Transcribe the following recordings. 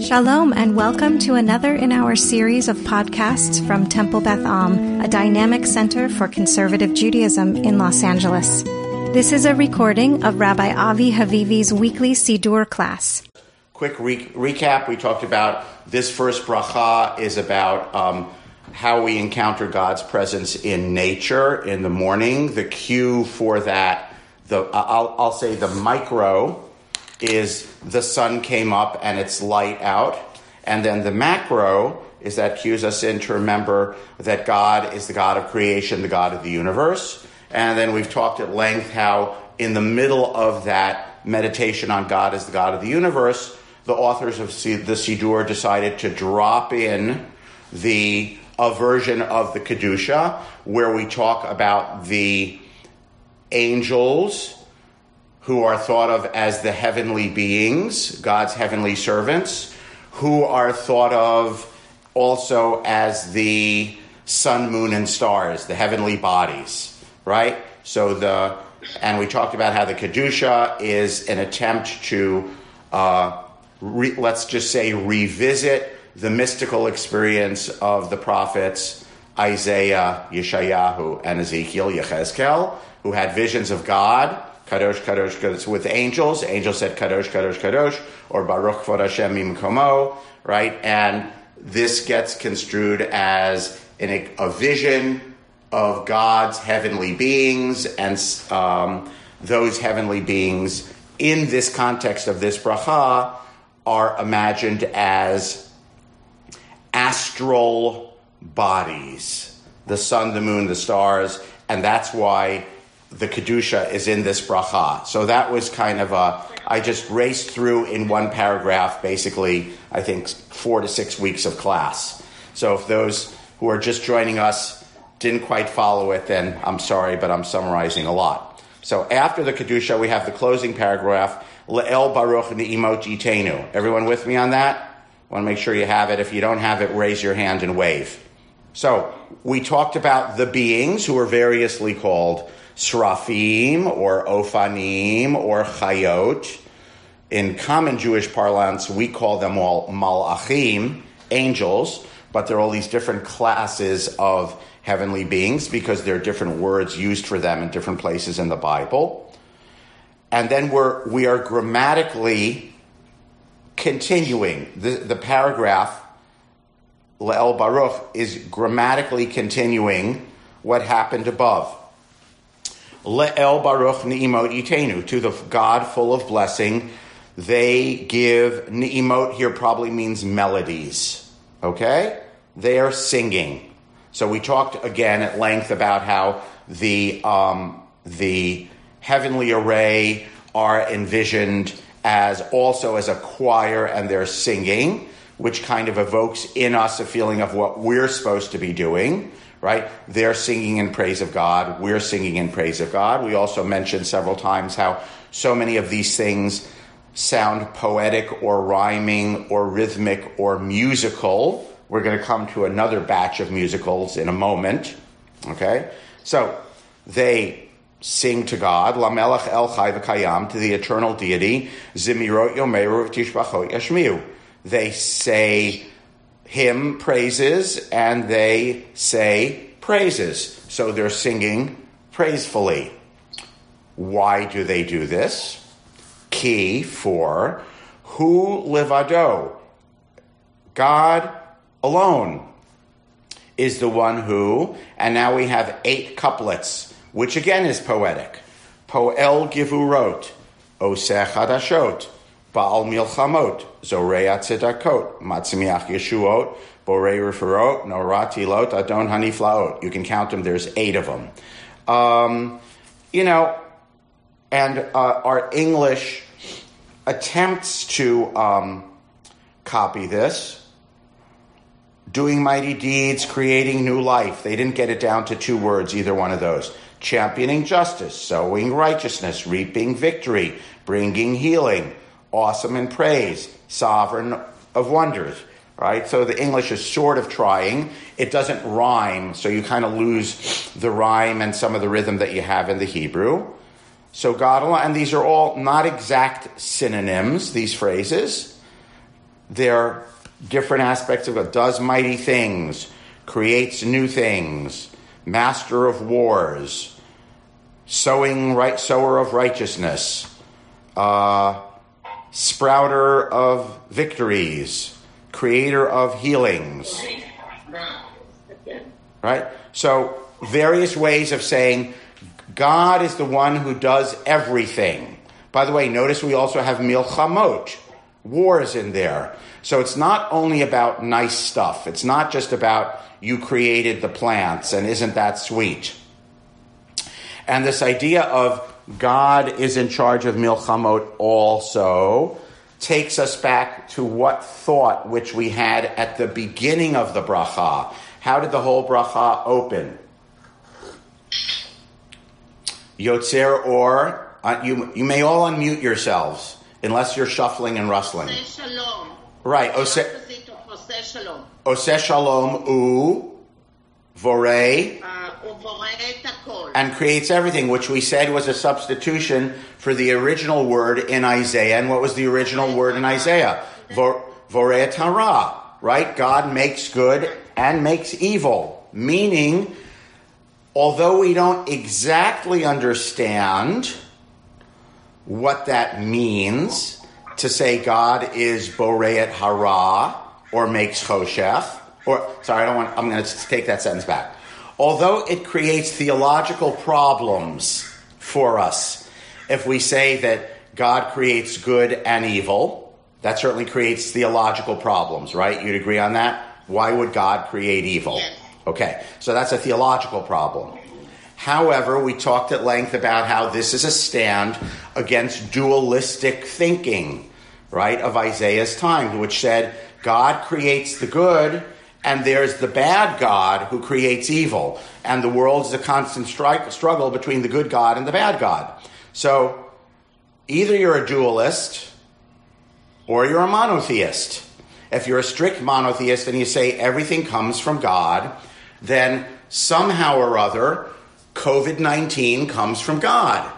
Shalom and welcome to another in our series of podcasts from Temple Beth Am, a dynamic center for conservative Judaism in Los Angeles. This is a recording of Rabbi Avi Havivi's weekly Siddur class. Quick re- recap we talked about this first bracha is about um, how we encounter God's presence in nature in the morning. The cue for that, the I'll, I'll say the micro is the sun came up and it's light out. And then the macro is that cues us in to remember that God is the God of creation, the God of the universe. And then we've talked at length how in the middle of that meditation on God as the God of the universe, the authors of the Siddur decided to drop in the a version of the Kedusha where we talk about the angels who are thought of as the heavenly beings, God's heavenly servants, who are thought of also as the sun, moon, and stars, the heavenly bodies, right? So the, and we talked about how the Kedusha is an attempt to, uh, re, let's just say, revisit the mystical experience of the prophets Isaiah, Yeshayahu, and Ezekiel, Yechezkel, who had visions of God Kadosh, Kadosh, Kadosh, with angels. Angels said Kadosh, Kadosh, Kadosh, or Baruch Kvod Hashem Mimkomo, right? And this gets construed as an, a vision of God's heavenly beings, and um, those heavenly beings in this context of this bracha are imagined as astral bodies the sun, the moon, the stars, and that's why the Kedusha is in this bracha. So that was kind of a, I just raced through in one paragraph, basically, I think four to six weeks of class. So if those who are just joining us didn't quite follow it, then I'm sorry, but I'm summarizing a lot. So after the Kedusha, we have the closing paragraph, Le'el Baruch Ni'imot Yitenu. Everyone with me on that? Want to make sure you have it. If you don't have it, raise your hand and wave. So we talked about the beings who are variously called Srafim or Ofanim or Chayot. In common Jewish parlance, we call them all Malachim, angels, but there are all these different classes of heavenly beings because there are different words used for them in different places in the Bible. And then we're, we are grammatically continuing. The, the paragraph, Le'el Baruch, is grammatically continuing what happened above. Le'el Baruch Ni'imot Yitenu, to the God full of blessing. They give, Ni'imot here probably means melodies. Okay? They are singing. So we talked again at length about how the, um, the heavenly array are envisioned as also as a choir and they're singing, which kind of evokes in us a feeling of what we're supposed to be doing right? They're singing in praise of God. We're singing in praise of God. We also mentioned several times how so many of these things sound poetic or rhyming or rhythmic or musical. We're going to come to another batch of musicals in a moment. Okay? So they sing to God, La Melech El Chai V'Kayam, to the eternal deity, Zimirot Yomeru V'Tishbachot Yashmiu. They say hymn praises and they say praises. So they're singing praisefully. Why do they do this? Key for who livado? God alone is the one who, and now we have eight couplets, which again is poetic. Poel givurot, oseh hadashot, Baal Milchamot, Zorea Tzedakot, Matzmiach Yeshuot, Borei Referot, Noratilot, Adon Haniflaot. You can count them, there's eight of them. Um, you know, and uh, our English attempts to um, copy this. Doing mighty deeds, creating new life. They didn't get it down to two words, either one of those. Championing justice, sowing righteousness, reaping victory, bringing healing awesome in praise, sovereign of wonders, right? So the English is sort of trying. It doesn't rhyme, so you kind of lose the rhyme and some of the rhythm that you have in the Hebrew. So God, and these are all not exact synonyms, these phrases. They're different aspects of it. Does mighty things, creates new things, master of wars, sowing right, sower of righteousness, uh, sprouter of victories, creator of healings. Right? So, various ways of saying God is the one who does everything. By the way, notice we also have milchamot, wars in there. So it's not only about nice stuff. It's not just about you created the plants and isn't that sweet. And this idea of God is in charge of milchamot also takes us back to what thought which we had at the beginning of the bracha. How did the whole bracha open? Yotzer or, uh, you, you may all unmute yourselves unless you're shuffling and rustling. Right. Ose, shalom. Ose Shalom U Vore and creates everything, which we said was a substitution for the original word in Isaiah. And what was the original word in Isaiah? Vore Tara, right? God makes good and makes evil, meaning, although we don't exactly understand what that means to say God is Boreat Hara or makes Choshech, or sorry, I don't want. I'm going to take that sentence back. Although it creates theological problems for us, if we say that God creates good and evil, that certainly creates theological problems, right? You'd agree on that? Why would God create evil? Okay, so that's a theological problem. However, we talked at length about how this is a stand against dualistic thinking, right, of Isaiah's time, which said God creates the good and there's the bad God who creates evil. And the world is a constant strike, struggle between the good God and the bad God. So either you're a dualist or you're a monotheist. If you're a strict monotheist and you say everything comes from God, then somehow or other, COVID 19 comes from God.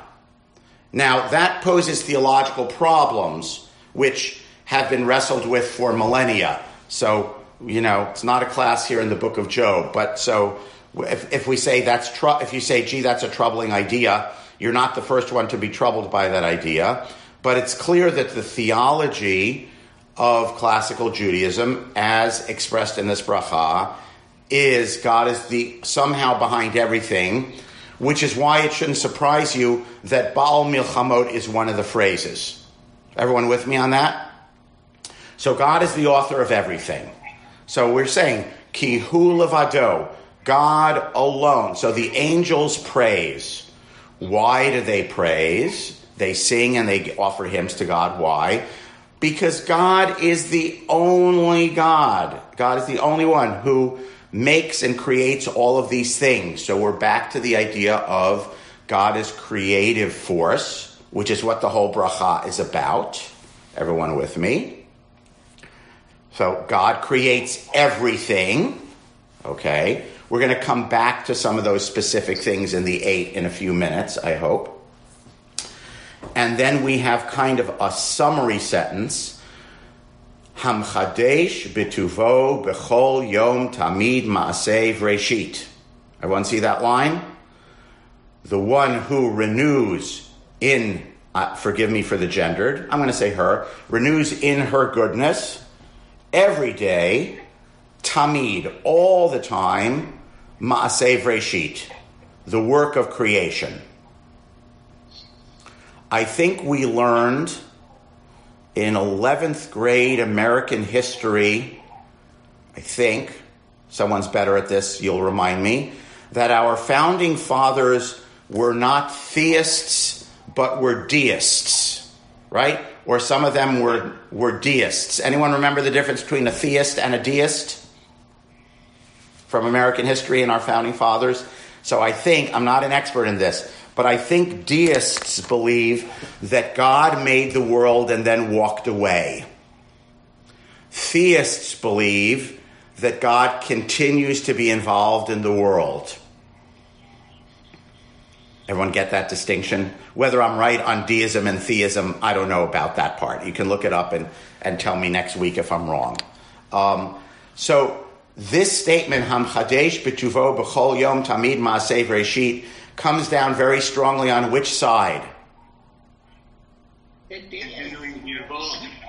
Now, that poses theological problems which have been wrestled with for millennia. So, you know, it's not a class here in the book of Job, but so if, if we say that's, tr- if you say, gee, that's a troubling idea, you're not the first one to be troubled by that idea. But it's clear that the theology of classical Judaism, as expressed in this bracha, is God is the somehow behind everything, which is why it shouldn't surprise you that Baal Milchamot is one of the phrases. Everyone with me on that? So God is the author of everything. So we're saying, Ki hu levado, God alone. So the angels praise. Why do they praise? They sing and they offer hymns to God. Why? Because God is the only God. God is the only one who makes and creates all of these things. So we're back to the idea of God is creative force, which is what the whole bracha is about. Everyone with me? So God creates everything. Okay. We're going to come back to some of those specific things in the eight in a few minutes, I hope. And then we have kind of a summary sentence. Hamchadesh b'tuvo bechol yom tamid ma'aseh vreshit. Everyone see that line? The one who renews in, uh, forgive me for the gendered, I'm going to say her, renews in her goodness every day, tamid, all the time, ma'aseh vreshit, the work of creation. I think we learned in 11th grade American history, I think, someone's better at this, you'll remind me, that our founding fathers were not theists, but were deists, right? Or some of them were, were deists. Anyone remember the difference between a theist and a deist? From American history and our founding fathers? So I think, I'm not an expert in this, but I think deists believe that God made the world and then walked away. Theists believe that God continues to be involved in the world. Everyone get that distinction? Whether I'm right on deism and theism, I don't know about that part. You can look it up and, and tell me next week if I'm wrong. Um, so this statement, Ham Chadesh B'tuvo B'chol Yom Tamid Ma'aseh Reshit, comes down very strongly on which side?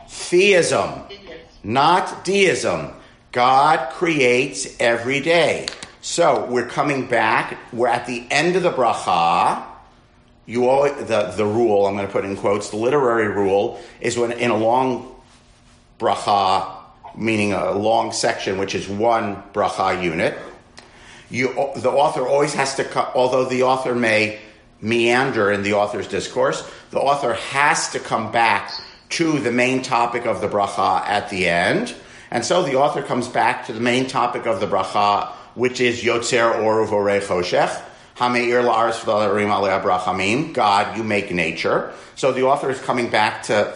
Theism, not deism. God creates every day. So we're coming back. We're at the end of the bracha. You always, the the rule I'm going to put in quotes. The literary rule is when in a long bracha, meaning a long section, which is one bracha unit. You the author always has to. Although the author may meander in the author's discourse, the author has to come back to the main topic of the bracha at the end. And so the author comes back to the main topic of the bracha which is Yotzer Oru Vorei Choshech. God, you make nature. So the author is coming back to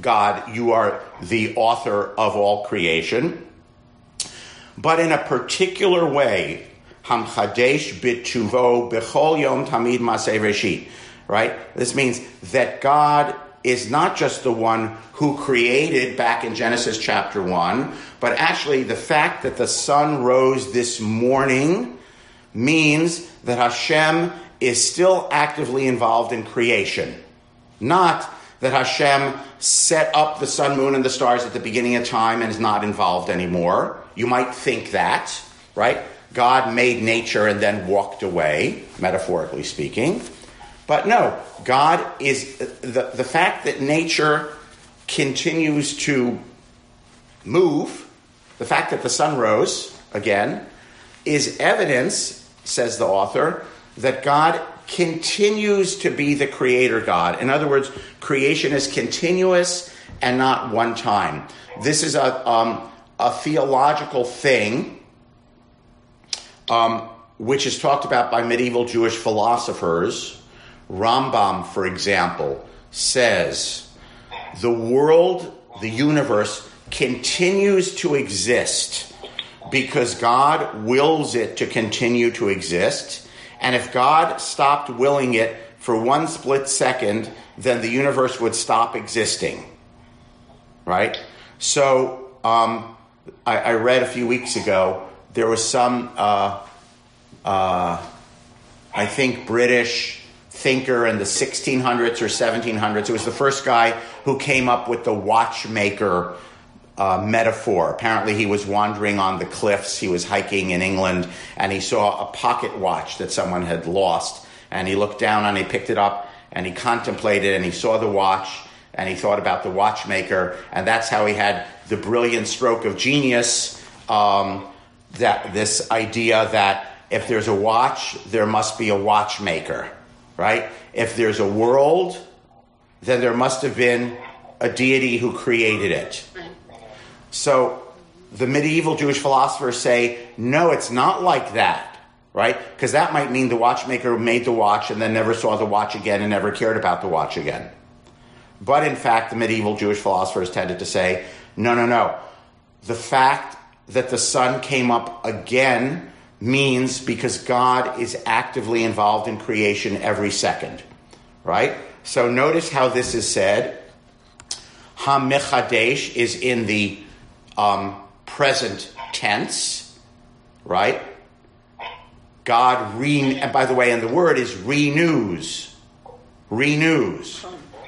God, you are the author of all creation. But in a particular way, Hamchadesh bituvo bechol yom tamid masei reshit. Right? This means that God is not just the one who created back in Genesis chapter 1, but actually the fact that the sun rose this morning means that Hashem is still actively involved in creation. Not that Hashem set up the sun, moon, and the stars at the beginning of time and is not involved anymore. You might think that, right? God made nature and then walked away, metaphorically speaking. But no, God is the, the fact that nature continues to move, the fact that the sun rose again, is evidence, says the author, that God continues to be the creator God. In other words, creation is continuous and not one time. This is a, um, a theological thing um, which is talked about by medieval Jewish philosophers Rambam, for example, says the world, the universe, continues to exist because God wills it to continue to exist. And if God stopped willing it for one split second, then the universe would stop existing. Right? So, um, I, I, read a few weeks ago, there was some, uh, uh, I think, British thinker in the 1600s or 1700s. It was the first guy who came up with the watchmaker uh, metaphor. Apparently, he was wandering on the cliffs. He was hiking in England and he saw a pocket watch that someone had lost. And he looked down and he picked it up and he contemplated and he saw the watch and he thought about the watchmaker. And that's how he had the brilliant stroke of genius um, that this idea that if there's a watch, there must be a watchmaker right? If there's a world, then there must have been a deity who created it. So the medieval Jewish philosophers say, no, it's not like that, right? Because that might mean the watchmaker made the watch and then never saw the watch again and never cared about the watch again. But in fact, the medieval Jewish philosophers tended to say, no, no, no. The fact that the sun came up again means because God is actively involved in creation every second, right? So notice how this is said. Hamechadesh is in the um, present tense, right? God re and by the way, and the word is renews, renews.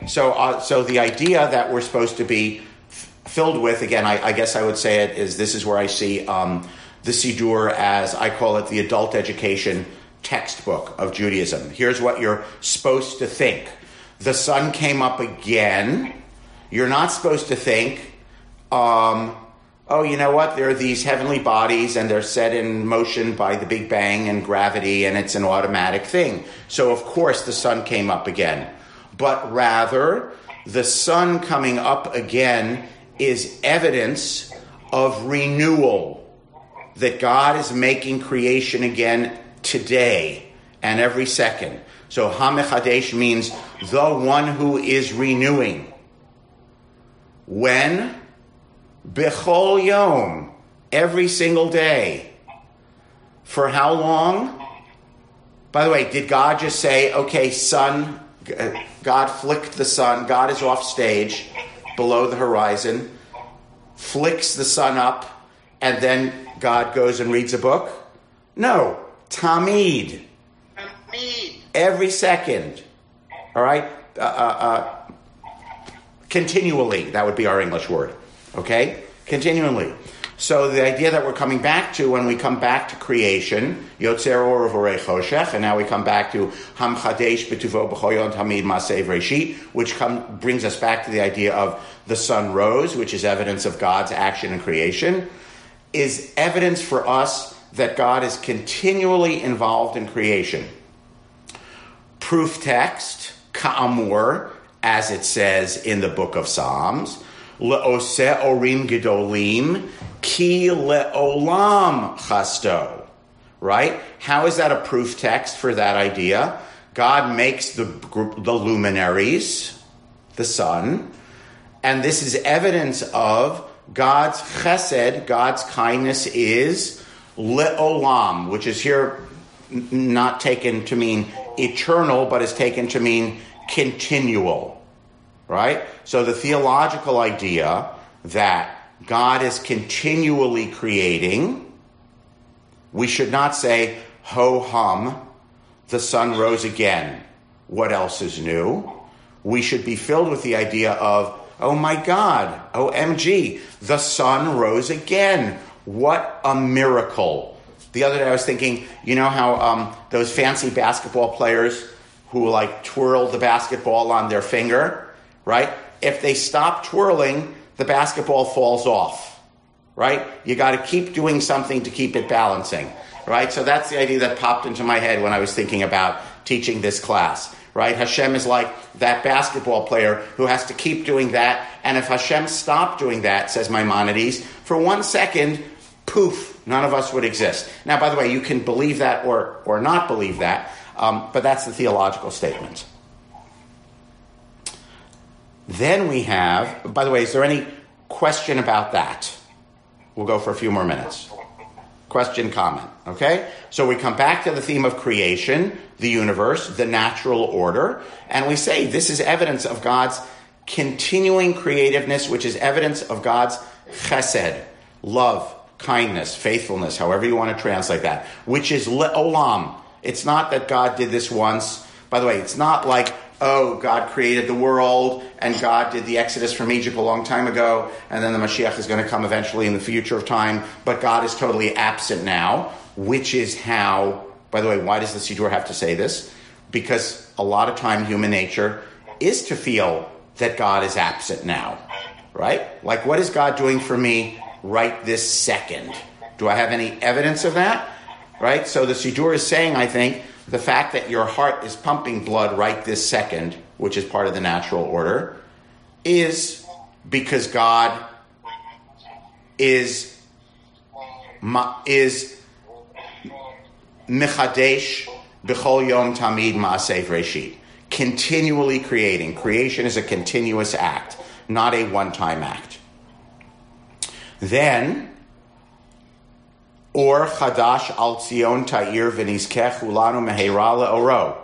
So, uh, so the idea that we're supposed to be f- filled with, again, I, I, guess I would say it is this is where I see um, the Siddur as, I call it, the adult education textbook of Judaism. Here's what you're supposed to think. The sun came up again. You're not supposed to think, um, oh, you know what? There are these heavenly bodies and they're set in motion by the Big Bang and gravity and it's an automatic thing. So, of course, the sun came up again. But rather, the sun coming up again is evidence of renewal that God is making creation again today and every second. So Hamechadesh means the one who is renewing. When? Bechol Yom, every single day. For how long? By the way, did God just say, okay, sun, uh, God flicked the sun, God is off stage below the horizon, flicks the sun up, and then God goes and reads a book? No, Tamid. Tamid. Every second. All right? Uh, uh, uh, continually, that would be our English word. Okay? Continually. So the idea that we're coming back to when we come back to creation, Yotzer Or Choshech, and now we come back to Ham Chadesh B'tuvo B'choyon Tamid Masev Reshit, which come, brings us back to the idea of the sun rose, which is evidence of God's action in creation, is evidence for us that God is continually involved in creation. Proof text, Ka'amur, as it says in the book of Psalms, Le'oseh orim gedolim, ki le'olam chasto. Right? How is that a proof text for that idea? God makes the, the luminaries, the sun, and this is evidence of God's chesed, God's kindness is le'olam, which is here not taken to mean eternal, but is taken to mean continual. Right? So the theological idea that God is continually creating, we should not say, ho hum, the sun rose again. What else is new? We should be filled with the idea of, oh my God, OMG, the sun rose again. What a miracle. The other day I was thinking, you know how um, those fancy basketball players who like twirl the basketball on their finger, right? If they stop twirling, the basketball falls off, right? You got to keep doing something to keep it balancing, right? So that's the idea that popped into my head when I was thinking about teaching this class, right? Hashem is like that basketball player who has to keep doing that. And if Hashem stopped doing that, says Maimonides, for one second, poof, none of us would exist. Now, by the way, you can believe that or, or not believe that, um, but that's the theological statement. Then we have, by the way, is there any question about that? We'll go for a few more minutes. Question, comment. Okay? So we come back to the theme of creation, the universe, the natural order, and we say this is evidence of God's continuing creativeness, which is evidence of God's chesed, love, kindness, faithfulness, however you want to translate that, which is le'olam. It's not that God did this once. By the way, it's not like oh, God created the world and God did the Exodus from Egypt a long time ago, and then the Mashiach is going to come eventually in the future of time, but God is totally absent now, which is how, by the way, why does the Siddur have to say this? Because a lot of time human nature is to feel that God is absent now, right? Like, what is God doing for me right this second? Do I have any evidence of that? Right? So the Siddur is saying, I think, the fact that your heart is pumping blood right this second, which is part of the natural order, is because God is is mechadesh b'chol yom tamid ma'asev reshit, continually creating. Creation is a continuous act, not a one-time act. Then or chadash al tzion ta'ir v'nizkech ulanu meheira oro.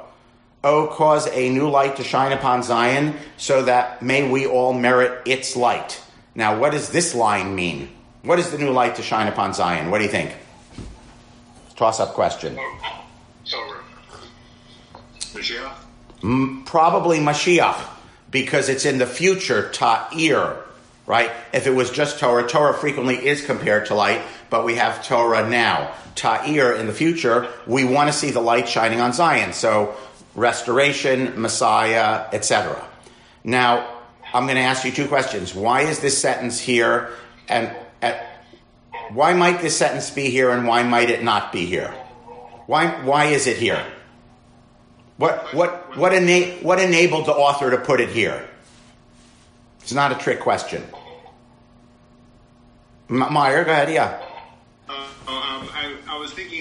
O cause a new light to shine upon Zion, so that may we all merit its light. Now, what does this line mean? What is the new light to shine upon Zion? What do you think? Toss up question. Torah. Mashiach? M- probably Mashiach, because it's in the future, ta'ir, right? If it was just Torah, Torah frequently is compared to light, but we have Torah now. Ta'ir in the future, we want to see the light shining on Zion. So restoration, Messiah, etc. Now, I'm going to ask you two questions. Why is this sentence here, and, and why might this sentence be here, and why might it not be here? Why, why is it here? What, what, what, ena- what enabled the author to put it here? It's not a trick question. Meyer, go ahead, yeah.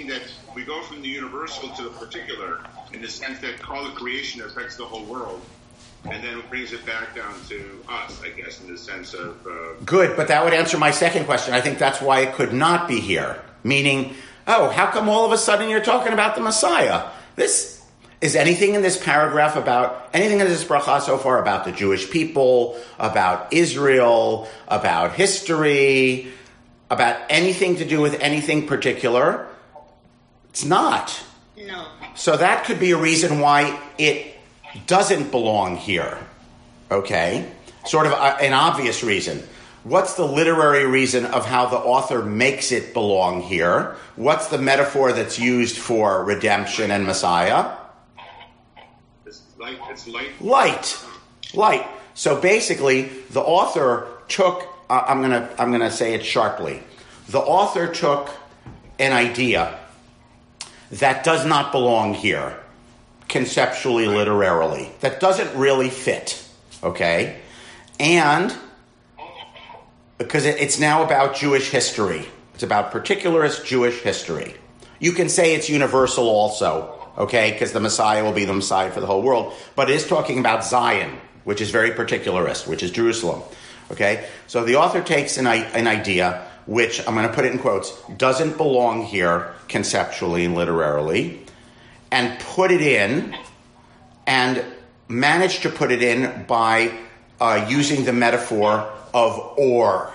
Thinking that we go from the universal to the particular in the sense that all the creation affects the whole world. And then it brings it back down to us, I guess, in the sense of. Uh, Good, but that would answer my second question. I think that's why it could not be here. Meaning, oh, how come all of a sudden you're talking about the Messiah? this is anything in this paragraph about anything in this bracha so far about the Jewish people, about Israel, about history, about anything to do with anything particular? It's not. No. So that could be a reason why it doesn't belong here. Okay? Sort of a, an obvious reason. What's the literary reason of how the author makes it belong here? What's the metaphor that's used for redemption and Messiah? It's light. It's light. Light. Light. So basically, the author took, uh, I'm going to I'm gonna say it sharply. The author took an idea that does not belong here, conceptually, literarily, that doesn't really fit, okay? And because it's now about Jewish history, it's about particularist Jewish history. You can say it's universal also, okay, because the Messiah will be the Messiah for the whole world, but it is talking about Zion, which is very particularist, which is Jerusalem, okay? So the author takes an, an idea, which I'm going to put it in quotes, doesn't belong here conceptually and literarily, and put it in, and managed to put it in by uh, using the metaphor of or.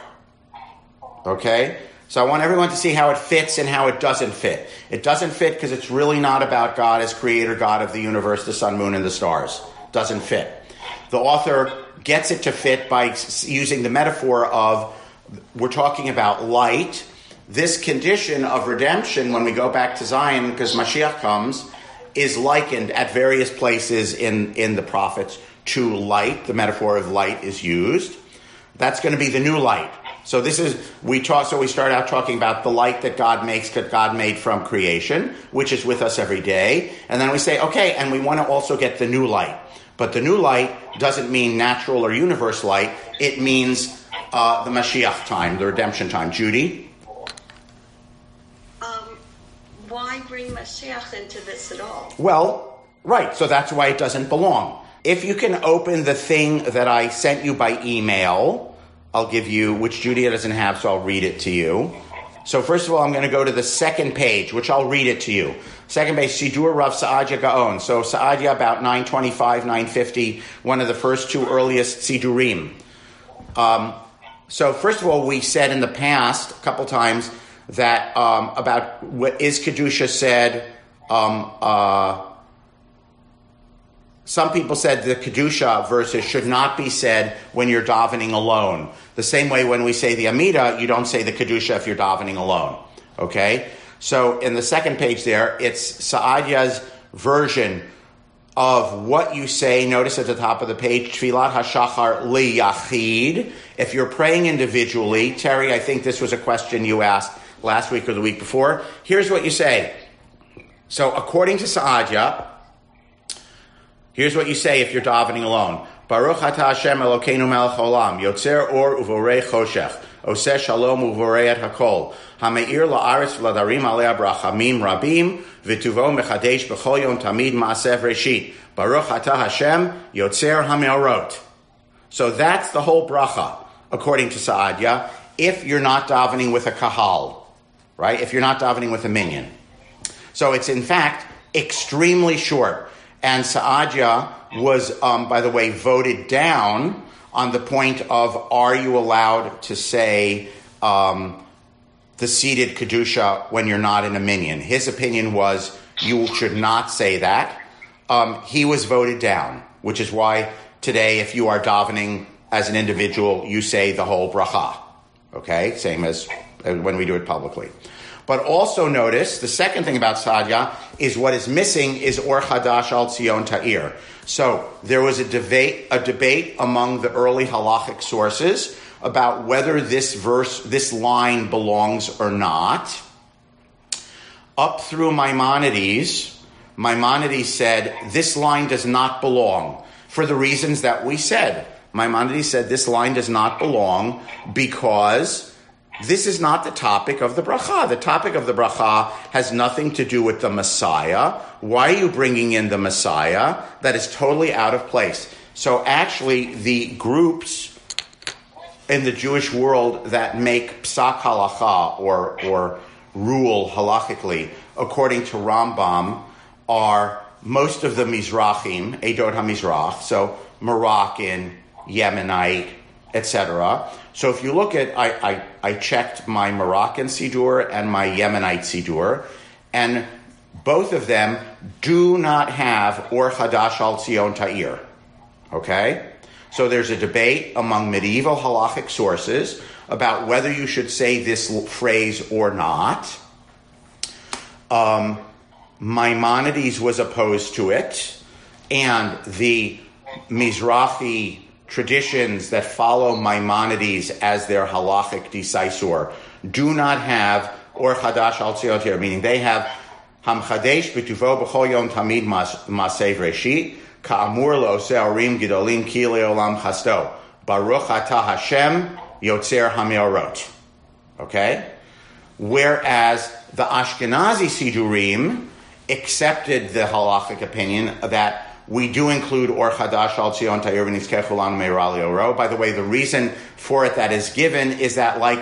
Okay? So I want everyone to see how it fits and how it doesn't fit. It doesn't fit because it's really not about God as creator, God of the universe, the sun, moon, and the stars. Doesn't fit. The author gets it to fit by using the metaphor of we're talking about light. This condition of redemption, when we go back to Zion, because Mashiach comes, is likened at various places in, in the prophets to light. The metaphor of light is used. That's going to be the new light. So this is we talk. So we start out talking about the light that God makes, that God made from creation, which is with us every day, and then we say, okay, and we want to also get the new light. But the new light doesn't mean natural or universe light. It means uh, the Mashiach time, the redemption time. Judy. Um, why bring Mashiach into this at all? Well, right. So that's why it doesn't belong. If you can open the thing that I sent you by email, I'll give you, which Judy doesn't have, so I'll read it to you. So first of all, I'm going to go to the second page, which I'll read it to you. Second page, Sidur Rav Saadia Gaon. So Saadia about 925, 950, one of the first two earliest Sidurim. Um, so first of all, we said in the past a couple times that um, about what is Kedusha said, um, uh, some people said the Kedusha verses should not be said when you're davening alone. The same way when we say the Amida, you don't say the Kedusha if you're davening alone. Okay? So in the second page there, it's Saadia's version of what you say. Notice at the top of the page, Tfilat HaShachar Li Yachid. If you're praying individually, Terry, I think this was a question you asked last week or the week before. Here's what you say. So according to Saadia, Here's what you say if you're davening alone. Baruch Hashem Elokeinu melech olam, yotzer or uvorei choshech, oseh shalom uvorei et hakol, hameir la'aretz v'ladarim alei abrachamim rabim, v'tuvo mechadesh b'chol yom tamid ma'asev reshit. Baruch atah Hashem, yotzer hameorot. So that's the whole bracha, according to Saadia, if you're not davening with a kahal, right? If you're not davening with a minion. So it's in fact extremely short. And Saadia was, um, by the way, voted down on the point of are you allowed to say um, the seated Kedusha when you're not in a minion? His opinion was you should not say that. Um, he was voted down, which is why today, if you are davening as an individual, you say the whole bracha. Okay? Same as when we do it publicly. But also notice the second thing about Saadia is what is missing is Or Hadash al Tzion Ta'ir. So there was a debate, a debate among the early halachic sources about whether this verse, this line belongs or not. Up through Maimonides, Maimonides said this line does not belong for the reasons that we said. Maimonides said this line does not belong because this is not the topic of the bracha. The topic of the bracha has nothing to do with the Messiah. Why are you bringing in the Messiah? That is totally out of place. So actually, the groups in the Jewish world that make psak halacha or, or rule halachically according to Rambam are most of the Mizrahim, Edot HaMizrach, so Moroccan, Yemenite, etc. So if you look at, I, I, I, checked my Moroccan Sidur and my Yemenite Sidur, and both of them do not have Or Hadash al Tzion Ta'ir. Okay? So there's a debate among medieval halachic sources about whether you should say this phrase or not. Um, Maimonides was opposed to it, and the Mizrahi traditions that follow Maimonides as their halachic decisor do not have or chadash al tziotir, meaning they have hamchadesh b'tuvo b'chol yom tamid masev reshit ka'amur lo se'arim gidolim ki le'olam chasto baruch atah Hashem yotzer hameorot. Okay? Whereas the Ashkenazi Sidurim accepted the halachic opinion that we do include Or Chadash Al Tzion Ta'ir V'Nizkechulan Meirali Oro. By the way, the reason for it that is given is that, like,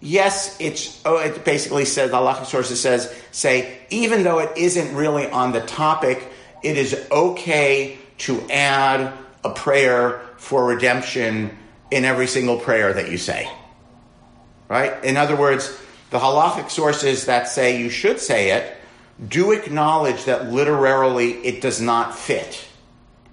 yes, it's, oh, it basically says, the halachic sources says, say, even though it isn't really on the topic, it is okay to add a prayer for redemption in every single prayer that you say. Right? In other words, the halachic sources that say you should say it do acknowledge that literally it does not fit,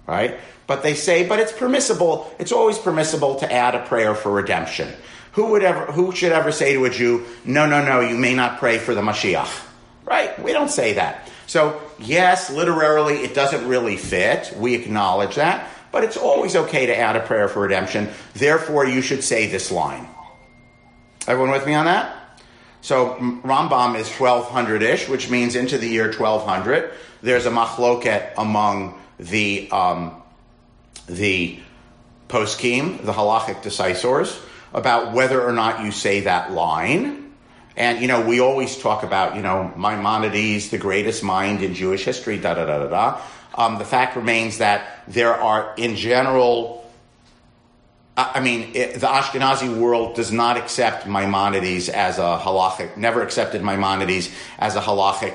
right? But they say, but it's permissible. It's always permissible to add a prayer for redemption. Who would ever, who should ever say to a Jew, no, no, no, you may not pray for the Mashiach, right? We don't say that. So yes, literally it doesn't really fit. We acknowledge that, but it's always okay to add a prayer for redemption. Therefore, you should say this line. Everyone with me on that? So Rambam is 1200 ish, which means into the year 1200. There's a machloket among the um, the poskim, the halachic decisors, about whether or not you say that line. And you know, we always talk about you know Maimonides, the greatest mind in Jewish history. Da da da da da. Um, the fact remains that there are, in general, I mean, it, the Ashkenazi world does not accept Maimonides as a halachic, never accepted Maimonides as a halachic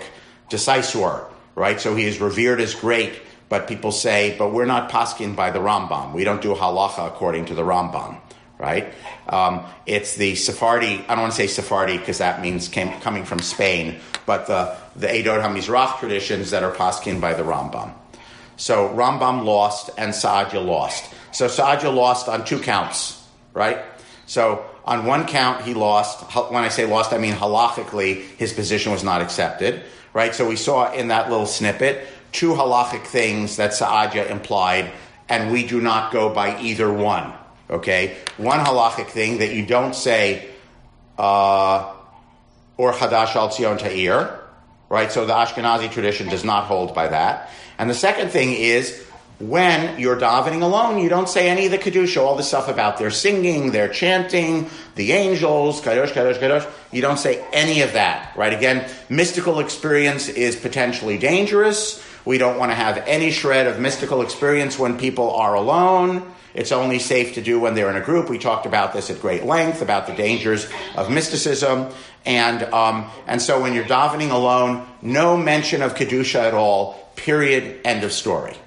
decisor, right? So he is revered as great, but people say, but we're not paskin by the Rambam. We don't do halacha according to the Rambam, right? Um, it's the Sephardi, I don't want to say Sephardi because that means came, coming from Spain, but the, the Edot HaMizrach traditions that are paskin by the Rambam. So Rambam lost and Saadia lost. So Saadia lost on two counts, right? So on one count, he lost. When I say lost, I mean halachically, his position was not accepted, right? So we saw in that little snippet two halachic things that Saadia implied, and we do not go by either one, okay? One halachic thing that you don't say, uh, or Hadash al Tzion Ta'ir, right? So the Ashkenazi tradition does not hold by that. And the second thing is, when you're davening alone, you don't say any of the Kedusha, all the stuff about their singing, their chanting, the angels, Kadosh, Kadosh, Kadosh. You don't say any of that, right? Again, mystical experience is potentially dangerous. We don't want to have any shred of mystical experience when people are alone. It's only safe to do when they're in a group. We talked about this at great length about the dangers of mysticism. And, um, and so when you're davening alone, no mention of Kedusha at all, period, end of story.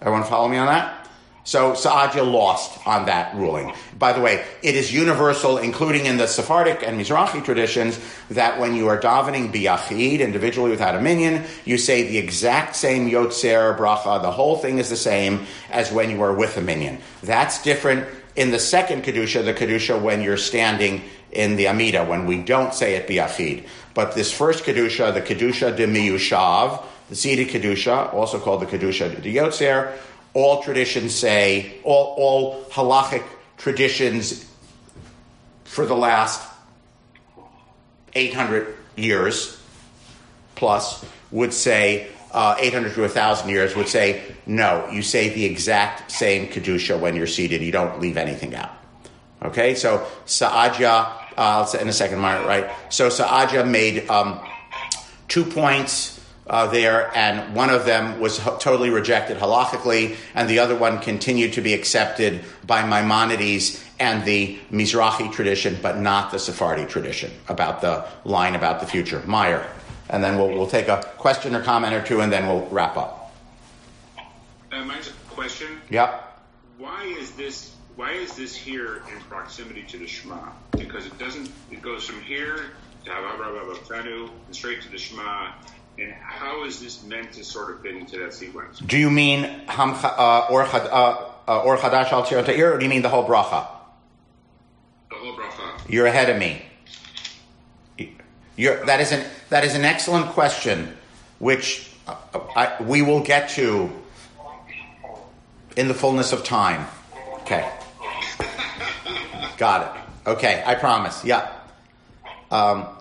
Everyone follow me on that? So Saadia lost on that ruling. By the way, it is universal, including in the Sephardic and Mizrahi traditions, that when you are davening biyachid, individually without a minion, you say the exact same yotzer bracha. The whole thing is the same as when you are with a minion. That's different in the second kedusha, the kedusha when you're standing in the amida, when we don't say it biyachid. But this first kedusha, the kedusha de miyushav, the seated kedusha, also called the kedusha de yotzer. All traditions say, all, all halachic traditions for the last 800 years plus would say, uh, 800 to 1,000 years would say, no, you say the exact same Kedusha when you're seated. You don't leave anything out. Okay, so Saadia, uh, in a second, right? So Saadia made um, two points uh, there, and one of them was ho- totally rejected halachically, and the other one continued to be accepted by Maimonides and the Mizrahi tradition, but not the Sephardi tradition about the line about the future. Meyer. and then we'll, we'll take a question or comment or two, and then we'll wrap up. Uh, mine's a question. Yep. Why is this? Why is this here in proximity to the Shema? Because it doesn't. It goes from here to Tanu and straight to the Shema. And how is this meant to sort of fit into that sequence? Do you mean ham uh, or uh, uh, or chadash al Ta'ir, or do you mean the whole bracha? The whole bracha. You're ahead of me. You're, that is an that is an excellent question, which I, we will get to in the fullness of time. Okay. Got it. Okay, I promise. Yeah. Um, yeah,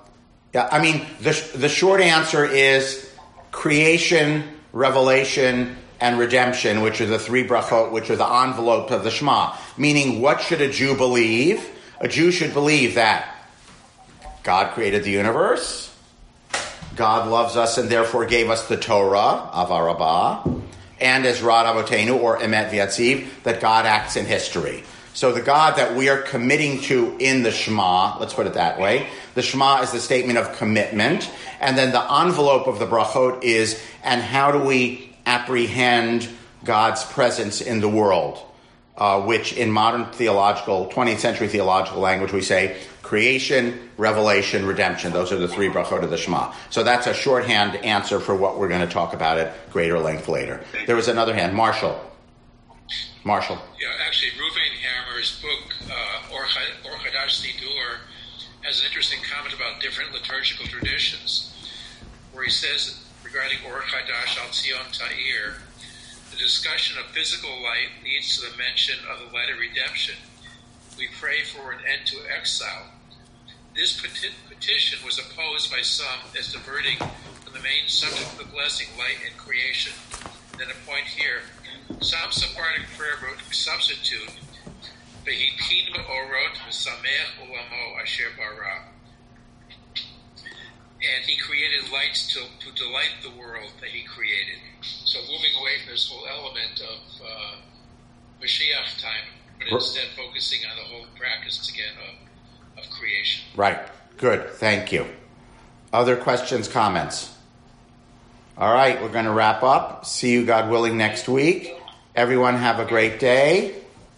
I mean, the, the short answer is creation, revelation, and redemption, which are the three brachot, which are the envelope of the Shema. Meaning, what should a Jew believe? A Jew should believe that God created the universe, God loves us and therefore gave us the Torah, Ahavah Rabbah, and Ezrat Avoteinu, or Emet V'yatziv, that God acts in history. So the God that we are committing to in the Shema, let's put it that way, the Shema is the statement of commitment, and then the envelope of the brachot is, and how do we apprehend God's presence in the world? Uh, which in modern theological, 20th century theological language, we say creation, revelation, redemption. Those are the three brachot of the Shema. So that's a shorthand answer for what we're going to talk about at greater length later. There was another hand, Marshall. Marshall. Yeah, actually, Hammer's book, uh, Or Chadash Sidur, has an interesting comment about different liturgical traditions, where he says regarding Or Chadash Al Tzion Ta'ir, the discussion of physical light leads to the mention of the light of redemption. We pray for an end to exile. This petition was opposed by some as diverting from the main subject of the blessing, light and creation. Then a point here some Sephardic prayer book substitute Vehikin Orot V'Samech Olamo Asher Bara. And he created lights to, to delight the world that he created. So moving away from this whole element of uh, Mashiach time, but instead focusing on the whole practice again of, of creation. Right. Good. Thank you. Other questions, comments? All right, we're going to wrap up. See you, God willing, next week. Everyone have a great day.